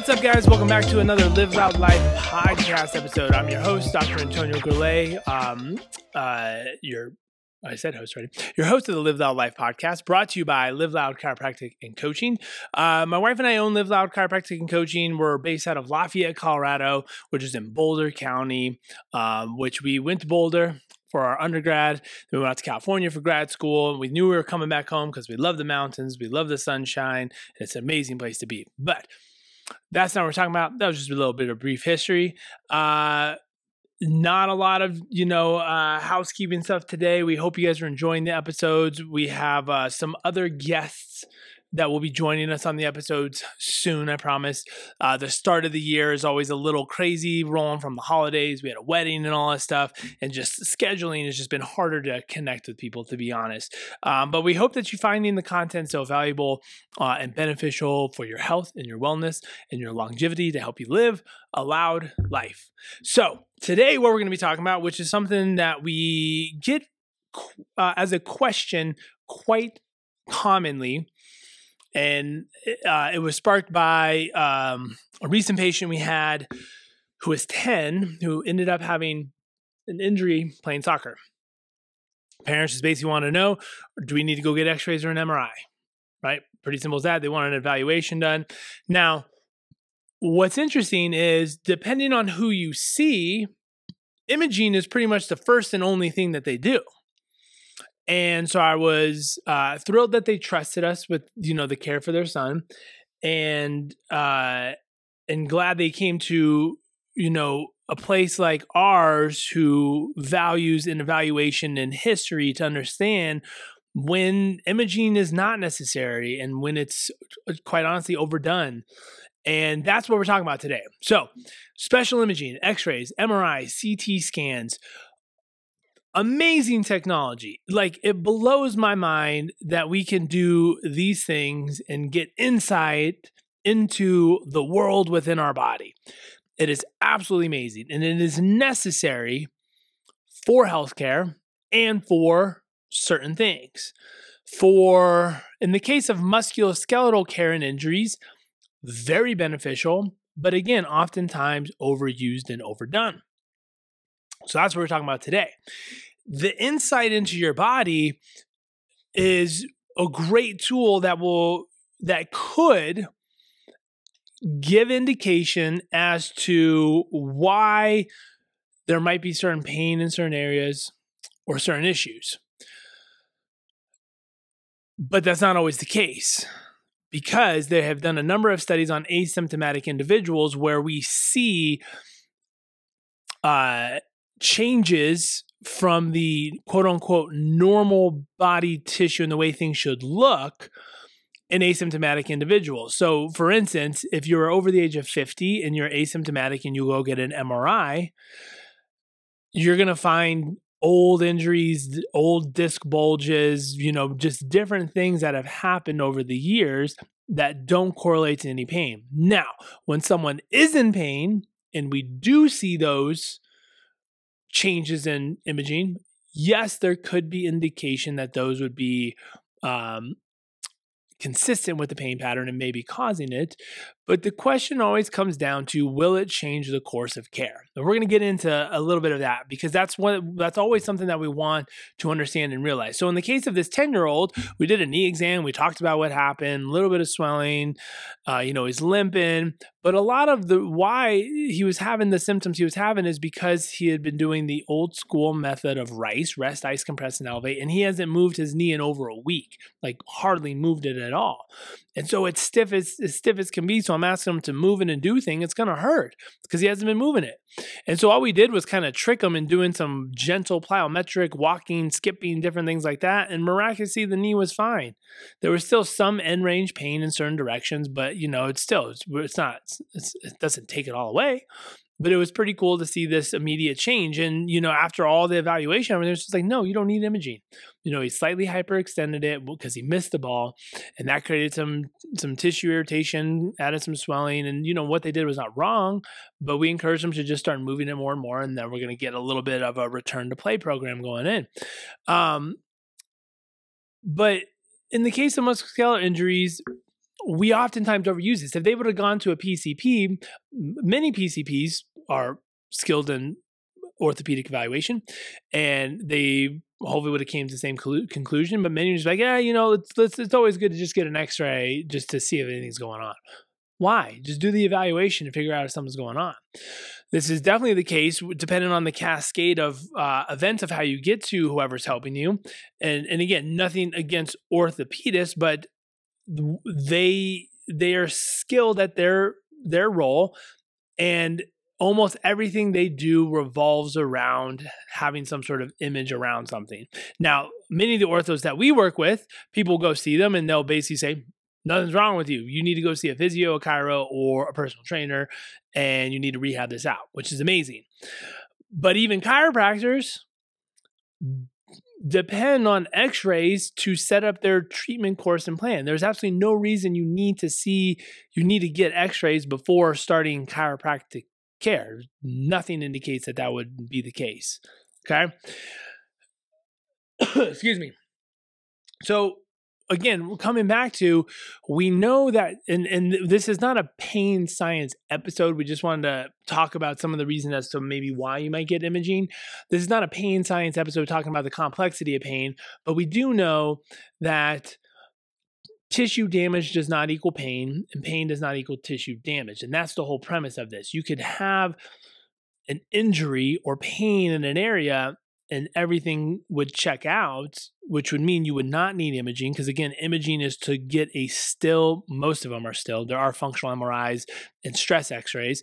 What's up, guys? Welcome back to another Live Loud Life podcast episode. I'm your host, Dr. Antonio Goulet. Um, uh, your I said host already. Your host of the Live Loud Life podcast, brought to you by Live Loud Chiropractic and Coaching. Uh, my wife and I own Live Loud Chiropractic and Coaching. We're based out of Lafayette, Colorado, which is in Boulder County. Um, which we went to Boulder for our undergrad. We went out to California for grad school. We knew we were coming back home because we love the mountains, we love the sunshine. It's an amazing place to be. But that's not what we're talking about. That was just a little bit of brief history. Uh, not a lot of you know uh, housekeeping stuff today. We hope you guys are enjoying the episodes. We have uh, some other guests that will be joining us on the episodes soon, I promise. Uh, the start of the year is always a little crazy, rolling from the holidays. We had a wedding and all that stuff, and just scheduling has just been harder to connect with people, to be honest. Um, but we hope that you're finding the content so valuable uh, and beneficial for your health and your wellness and your longevity to help you live a loud life. So, today, what we're going to be talking about, which is something that we get uh, as a question quite commonly and uh, it was sparked by um, a recent patient we had who was 10 who ended up having an injury playing soccer. Parents just basically want to know do we need to go get x-rays or an mri right? Pretty simple as that. They want an evaluation done. Now what's interesting is depending on who you see imaging is pretty much the first and only thing that they do and so I was uh, thrilled that they trusted us with you know the care for their son, and uh, and glad they came to you know a place like ours who values an evaluation and history to understand when imaging is not necessary and when it's uh, quite honestly overdone. And that's what we're talking about today. So, special imaging, x rays, MRI, CT scans, amazing technology. Like it blows my mind that we can do these things and get insight into the world within our body. It is absolutely amazing and it is necessary for healthcare and for certain things. For in the case of musculoskeletal care and injuries, very beneficial, but again, oftentimes overused and overdone. So that's what we're talking about today. The insight into your body is a great tool that will that could give indication as to why there might be certain pain in certain areas or certain issues. But that's not always the case because they have done a number of studies on asymptomatic individuals where we see uh, changes from the quote unquote normal body tissue and the way things should look in asymptomatic individuals. So, for instance, if you're over the age of 50 and you're asymptomatic and you go get an MRI, you're going to find old injuries, old disc bulges, you know, just different things that have happened over the years that don't correlate to any pain. Now, when someone is in pain, and we do see those changes in imaging, yes, there could be indication that those would be um, consistent with the pain pattern and maybe causing it. But the question always comes down to will it change the course of care? And we're going to get into a little bit of that because that's what that's always something that we want to understand and realize. So in the case of this 10-year-old, we did a knee exam, we talked about what happened, a little bit of swelling, uh, you know, he's limping, but a lot of the why he was having the symptoms he was having is because he had been doing the old school method of RICE, rest, ice, compress, and elevate, and he hasn't moved his knee in over a week, like hardly moved it at all. And so it's stiff as, as stiff as can be. So I'm asking him to move it and do things. It's gonna hurt because he hasn't been moving it. And so all we did was kind of trick him in doing some gentle plyometric walking, skipping, different things like that. And miraculously, the knee was fine. There was still some end range pain in certain directions, but you know, it's still it's, it's not it's, it doesn't take it all away but it was pretty cool to see this immediate change. And, you know, after all the evaluation, everything was just like, no, you don't need imaging. You know, he slightly hyperextended it because he missed the ball and that created some some tissue irritation, added some swelling. And, you know, what they did was not wrong, but we encouraged them to just start moving it more and more. And then we're going to get a little bit of a return to play program going in. Um, but in the case of musculoskeletal injuries, we oftentimes overuse this. If they would have gone to a PCP, many PCPs are skilled in orthopedic evaluation, and they hopefully would have came to the same conclusion. But many are just like, yeah, you know, it's, it's, it's always good to just get an X-ray just to see if anything's going on. Why? Just do the evaluation to figure out if something's going on. This is definitely the case, depending on the cascade of uh, events of how you get to whoever's helping you. And and again, nothing against orthopedists, but they they are skilled at their their role, and almost everything they do revolves around having some sort of image around something. Now, many of the orthos that we work with, people go see them and they'll basically say, Nothing's wrong with you. You need to go see a physio, a chiro, or a personal trainer, and you need to rehab this out, which is amazing. But even chiropractors depend on x rays to set up their treatment course and plan. There's absolutely no reason you need to see, you need to get x rays before starting chiropractic care. Nothing indicates that that would be the case. Okay. Excuse me. So, again, coming back to, we know that, and, and this is not a pain science episode. We just wanted to talk about some of the reasons as to maybe why you might get imaging. This is not a pain science episode talking about the complexity of pain, but we do know that tissue damage does not equal pain, and pain does not equal tissue damage. And that's the whole premise of this. You could have an injury or pain in an area and everything would check out, which would mean you would not need imaging. Because again, imaging is to get a still, most of them are still. There are functional MRIs and stress x rays,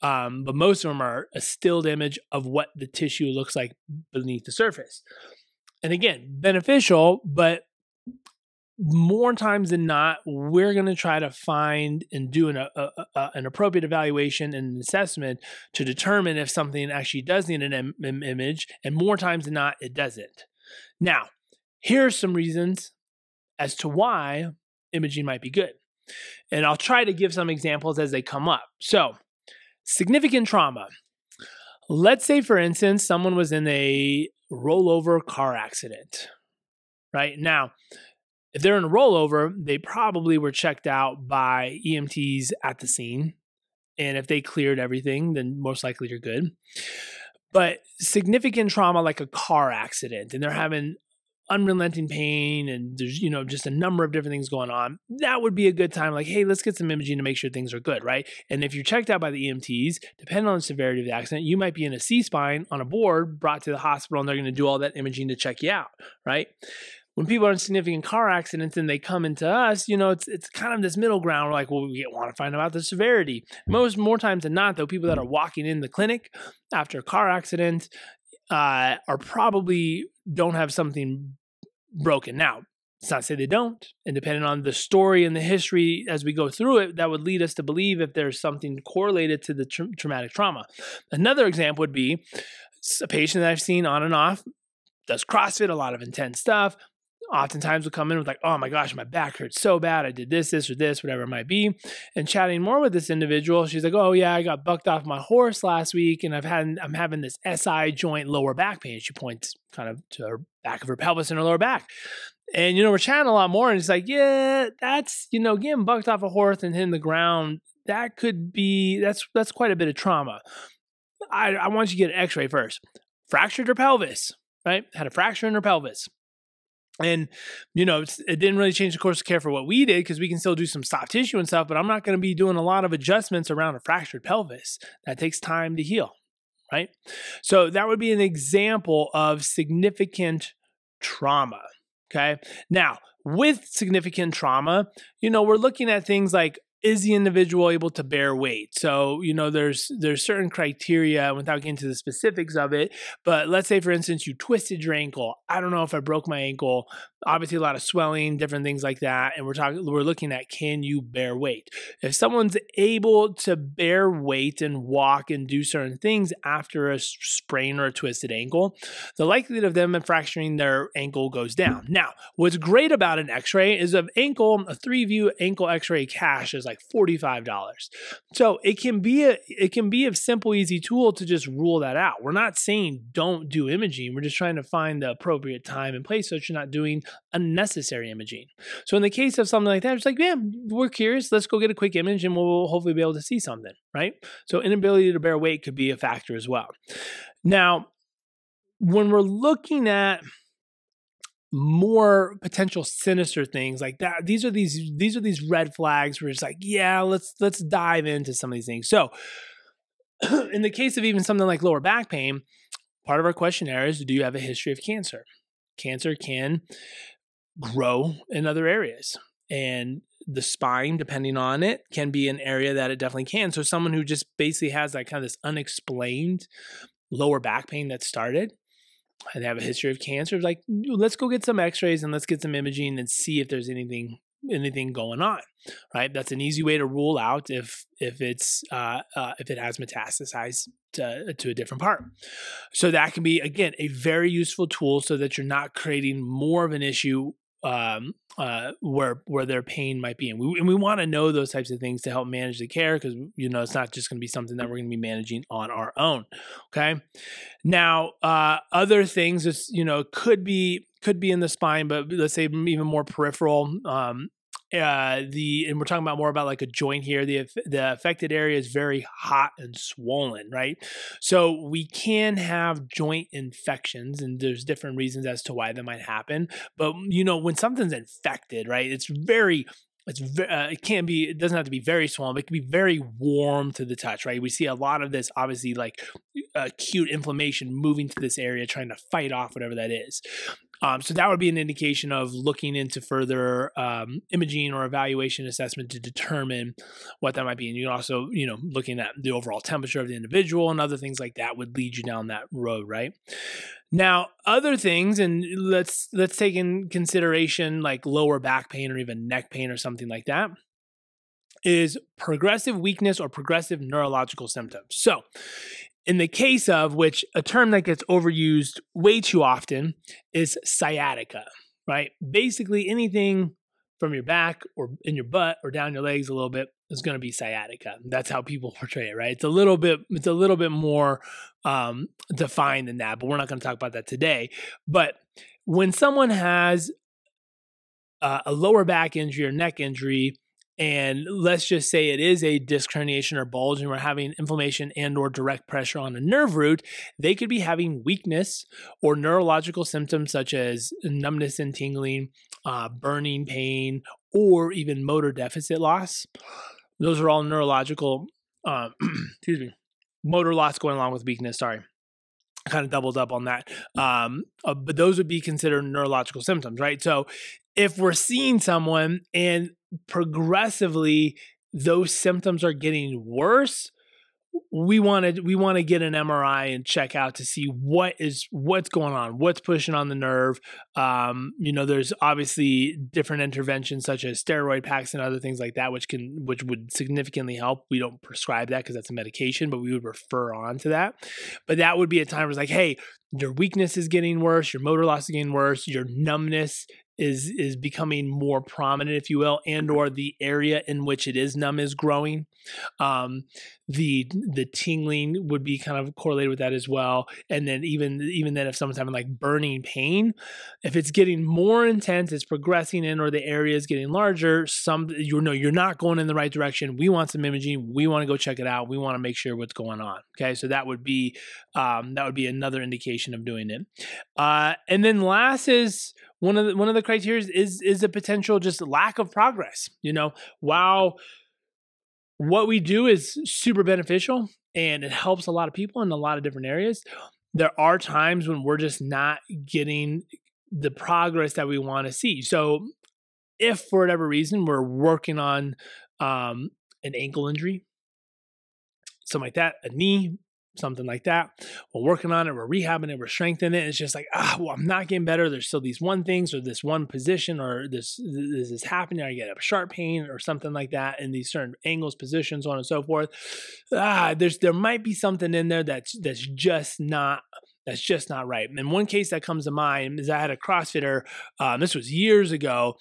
um, but most of them are a stilled image of what the tissue looks like beneath the surface. And again, beneficial, but more times than not, we're going to try to find and do an, a, a, an appropriate evaluation and assessment to determine if something actually does need an Im- image, and more times than not, it doesn't. Now, here are some reasons as to why imaging might be good. And I'll try to give some examples as they come up. So, significant trauma. Let's say, for instance, someone was in a rollover car accident, right? Now, if they're in a rollover, they probably were checked out by EMTs at the scene. And if they cleared everything, then most likely you're good. But significant trauma like a car accident, and they're having unrelenting pain and there's you know just a number of different things going on that would be a good time like hey let's get some imaging to make sure things are good right and if you're checked out by the emts depending on the severity of the accident you might be in a c-spine on a board brought to the hospital and they're going to do all that imaging to check you out right when people are in significant car accidents and they come into us, you know, it's it's kind of this middle ground. We're like, well, we want to find out the severity. Most more times than not, though, people that are walking in the clinic after a car accident uh, are probably don't have something broken. Now, it's not to say they don't, and depending on the story and the history as we go through it, that would lead us to believe if there's something correlated to the tra- traumatic trauma. Another example would be a patient that I've seen on and off does CrossFit, a lot of intense stuff, oftentimes will come in with like, oh my gosh, my back hurts so bad. I did this, this, or this, whatever it might be. And chatting more with this individual, she's like, oh yeah, I got bucked off my horse last week, and I've had I'm having this SI joint lower back pain. She points kind of to her back of her pelvis and her lower back. And you know, we're chatting a lot more, and it's like, yeah, that's you know, getting bucked off a horse and hitting the ground. That could be that's that's quite a bit of trauma. I, I want you to get an X-ray first. Fractured her pelvis, right? Had a fracture in her pelvis and you know it didn't really change the course of care for what we did because we can still do some soft tissue and stuff but i'm not going to be doing a lot of adjustments around a fractured pelvis. That takes time to heal right? So that would be an example of significant trauma okay? Now with significant trauma you know we're looking at things like is the individual able to bear weight? So you know there's there's certain criteria without getting to the specifics of it but let's say for instance you twisted your ankle. I don't know if i broke my ankle. Obviously a lot of swelling different things like that and we're talking we're looking at can you bear weight? If someone's able to bear weight and walk and do certain things after a sprain or a twisted ankle the likelihood of them fracturing their ankle goes down. Now what's great about an x-ray is of ankle a three view ankle x-ray cash is like $45. So it can be a it can be a simple, easy tool to just rule that out. We're not saying don't do imaging. We're just trying to find the appropriate time and place so that you're not doing unnecessary imaging. So in the case of something like that, it's like, yeah, we're curious. Let's go get a quick image and we'll hopefully be able to see something, right? So inability to bear weight could be a factor as well. Now, when we're looking at more potential sinister things like that. These are these these are these red flags where it's like yeah let's let's dive into some of these things. So in the case of even something like lower back pain part of our questionnaire is do you have a history of cancer? Cancer can grow in other areas and the spine depending on it can be an area that it definitely can. So someone who just basically has like kind of this unexplained lower back pain that started and have a history of cancer, like let's go get some x-rays and let's get some imaging and see if there's anything anything going on right? That's an easy way to rule out if if it's uh, uh, if it has metastasized to, to a different part. So that can be again a very useful tool so that you're not creating more of an issue um, uh, where where their pain might be, and we and we want to know those types of things to help manage the care because you know it's not just going to be something that we're going to be managing on our own. Okay, now uh, other things is you know could be could be in the spine, but let's say even more peripheral. Um, uh, the and we're talking about more about like a joint here. The the affected area is very hot and swollen, right? So we can have joint infections, and there's different reasons as to why that might happen. But you know, when something's infected, right, it's very it's uh, it can be it doesn't have to be very swollen but it can be very warm to the touch right we see a lot of this obviously like acute inflammation moving to this area trying to fight off whatever that is um, so that would be an indication of looking into further um, imaging or evaluation assessment to determine what that might be. And you also, you know, looking at the overall temperature of the individual and other things like that would lead you down that road, right? Now, other things, and let's let's take in consideration like lower back pain or even neck pain or something like that is progressive weakness or progressive neurological symptoms. So, in the case of which a term that gets overused way too often is sciatica, right? Basically, anything from your back or in your butt or down your legs a little bit is going to be sciatica. That's how people portray it, right? It's a little bit, it's a little bit more um, defined than that, but we're not going to talk about that today. But when someone has uh, a lower back injury or neck injury, and let's just say it is a disc herniation or bulge and we're having inflammation and or direct pressure on a nerve root they could be having weakness or neurological symptoms such as numbness and tingling uh, burning pain or even motor deficit loss those are all neurological uh, excuse me motor loss going along with weakness sorry kind of doubled up on that. Um, uh, but those would be considered neurological symptoms, right? So if we're seeing someone and progressively those symptoms are getting worse, we want to we want to get an MRI and check out to see what is what's going on, what's pushing on the nerve. Um, you know, there's obviously different interventions such as steroid packs and other things like that, which can which would significantly help. We don't prescribe that because that's a medication, but we would refer on to that. But that would be a time where it's like, hey, your weakness is getting worse, your motor loss is getting worse, your numbness is is becoming more prominent if you will and or the area in which it is numb is growing. Um, the the tingling would be kind of correlated with that as well. And then even even then if someone's having like burning pain if it's getting more intense it's progressing in or the area is getting larger some you know you're not going in the right direction. We want some imaging. We want to go check it out. We want to make sure what's going on okay? So that would be um, that would be another indication of doing it. Uh, and then last is one of the one of the criteria is is a potential just lack of progress. You know, while what we do is super beneficial and it helps a lot of people in a lot of different areas, there are times when we're just not getting the progress that we want to see. So, if for whatever reason we're working on um, an ankle injury, something like that, a knee, something like that. We're working on it, we're rehabbing it, we're strengthening it. It's just like, ah, well, I'm not getting better. There's still these one things or this one position or this this is happening. I get a sharp pain or something like that in these certain angles, positions, on and so forth. Ah, there's there might be something in there that's that's just not that's just not right. And one case that comes to mind is I had a CrossFitter. Um, this was years ago.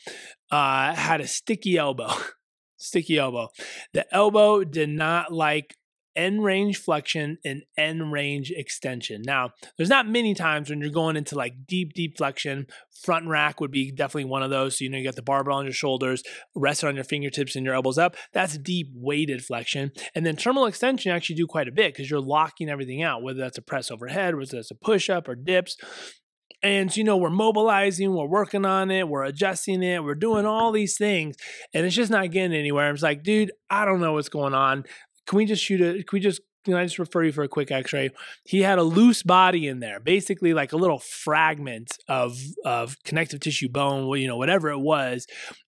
Uh, had a sticky elbow. sticky elbow. The elbow did not like end range flexion and end range extension. Now, there's not many times when you're going into like deep, deep flexion. Front rack would be definitely one of those. So, you know, you got the barbell on your shoulders, rested on your fingertips and your elbows up. That's deep weighted flexion. And then terminal extension, you actually do quite a bit because you're locking everything out, whether that's a press overhead, whether that's a push up or dips. And, you know, we're mobilizing, we're working on it, we're adjusting it, we're doing all these things, and it's just not getting anywhere. I'm like, dude, I don't know what's going on can we just shoot a, can we just can I just refer you for a quick x-ray? He had a loose body in there, basically like a little fragment of of connective tissue bone, you know, whatever it was,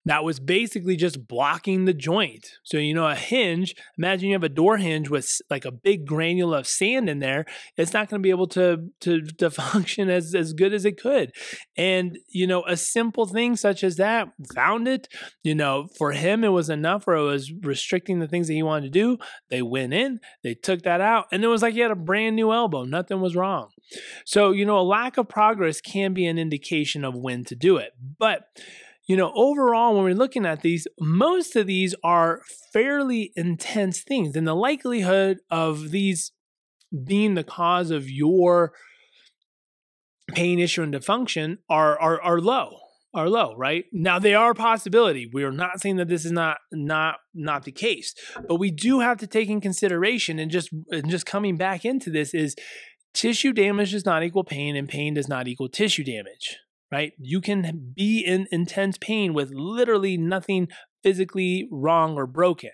that was basically just blocking the joint. So, you know, a hinge, imagine you have a door hinge with like a big granule of sand in there, it's not going to be able to, to, to function as, as good as it could. And, you know, a simple thing such as that found it, you know, for him, it was enough where it was restricting the things that he wanted to do. They went in, they took that out, and it was like he had a brand new elbow. Nothing was wrong. So, you know, a lack of progress can be an indication of when to do it. But, you know, overall, when we're looking at these, most of these are fairly intense things. And the likelihood of these being the cause of your pain issue and dysfunction are, are, are low are low right now they are a possibility we are not saying that this is not not not the case but we do have to take in consideration and just and just coming back into this is tissue damage does not equal pain and pain does not equal tissue damage right? You can be in intense pain with literally nothing physically wrong or broken,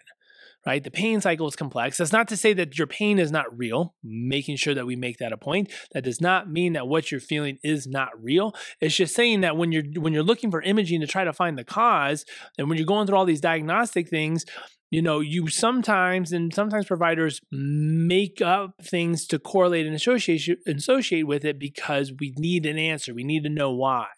right? The pain cycle is complex. That's not to say that your pain is not real, making sure that we make that a point. That does not mean that what you're feeling is not real. It's just saying that when you're when you're looking for imaging to try to find the cause and when you're going through all these diagnostic things, you know, you sometimes and sometimes providers make up things to correlate and associate associate with it because we need an answer. We need to know why.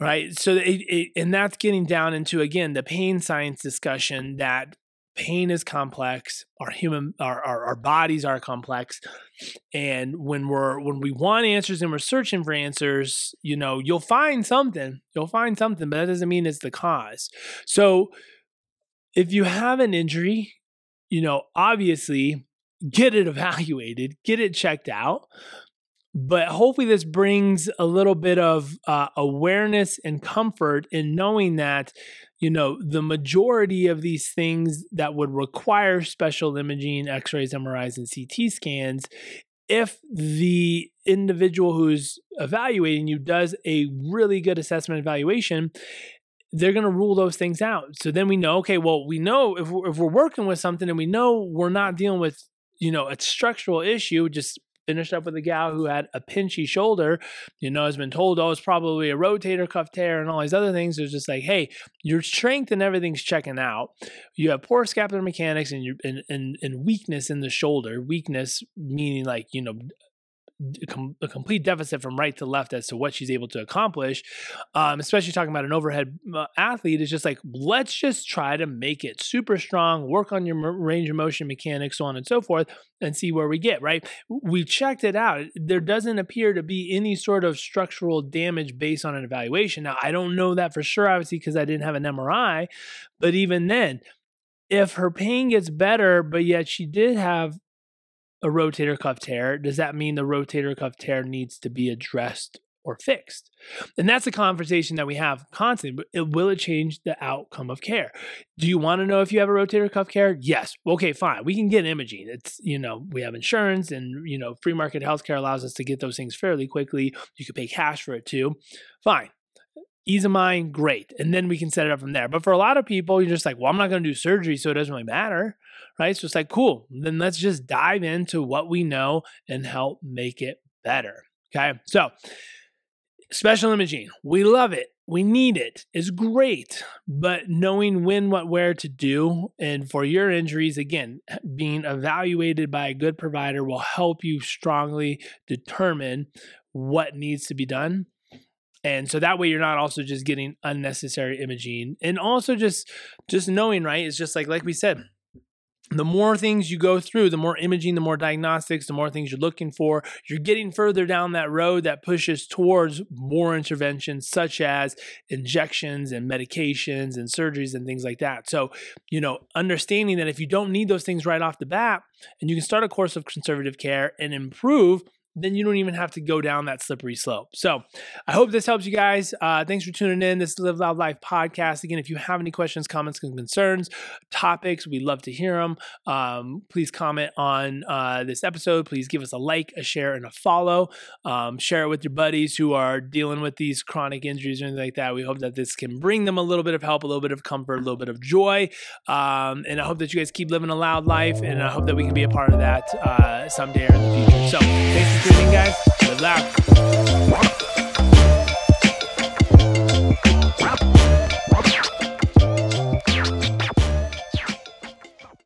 Right. So, it, it, and that's getting down into again the pain science discussion that pain is complex our human our, our, our bodies are complex and when we're when we want answers and we're searching for answers you know you'll find something you'll find something but that doesn't mean it's the cause so if you have an injury, you know, obviously get it evaluated, get it checked out. But hopefully, this brings a little bit of uh, awareness and comfort in knowing that, you know, the majority of these things that would require special imaging, x rays, MRIs, and CT scans, if the individual who's evaluating you does a really good assessment evaluation, they're going to rule those things out. So then we know, okay, well, we know if we're, if we're working with something and we know we're not dealing with, you know, a structural issue, just finished up with a gal who had a pinchy shoulder, you know, has been told, oh, it's probably a rotator cuff tear and all these other things. It's just like, hey, your strength and everything's checking out. You have poor scapular mechanics and, you and, and, and weakness in the shoulder. Weakness meaning like, you know, a complete deficit from right to left as to what she's able to accomplish. Um, especially talking about an overhead athlete, is just like let's just try to make it super strong, work on your range of motion mechanics, so on and so forth, and see where we get. Right? We checked it out. There doesn't appear to be any sort of structural damage based on an evaluation. Now, I don't know that for sure, obviously, because I didn't have an MRI. But even then, if her pain gets better, but yet she did have a rotator cuff tear, does that mean the rotator cuff tear needs to be addressed or fixed? And that's a conversation that we have constantly. Will it change the outcome of care? Do you want to know if you have a rotator cuff tear? Yes. Okay, fine. We can get imaging. It's, you know, we have insurance and, you know, free market healthcare allows us to get those things fairly quickly. You could pay cash for it too. Fine ease of mind, great. And then we can set it up from there. But for a lot of people, you're just like, well, I'm not going to do surgery, so it doesn't really matter. Right. So it's like, cool. Then let's just dive into what we know and help make it better. Okay. So special imaging, we love it. We need it. It's great. But knowing when, what, where to do, and for your injuries, again, being evaluated by a good provider will help you strongly determine what needs to be done and so that way you're not also just getting unnecessary imaging and also just just knowing right it's just like like we said the more things you go through, the more imaging, the more diagnostics, the more things you're looking for, you're getting further down that road that pushes towards more interventions such as injections and medications and surgeries and things like that. So, you know, understanding that if you don't need those things right off the bat and you can start a course of conservative care and improve then you don't even have to go down that slippery slope. So I hope this helps you guys. Uh, thanks for tuning in. This is Live Loud Life podcast. Again, if you have any questions, comments, concerns, topics, we'd love to hear them. Um, please comment on uh, this episode. Please give us a like, a share, and a follow. Um, share it with your buddies who are dealing with these chronic injuries or anything like that. We hope that this can bring them a little bit of help, a little bit of comfort, a little bit of joy. Um, and I hope that you guys keep living a loud life. And I hope that we can be a part of that uh, someday or in the future. So thanks for guys. Good luck.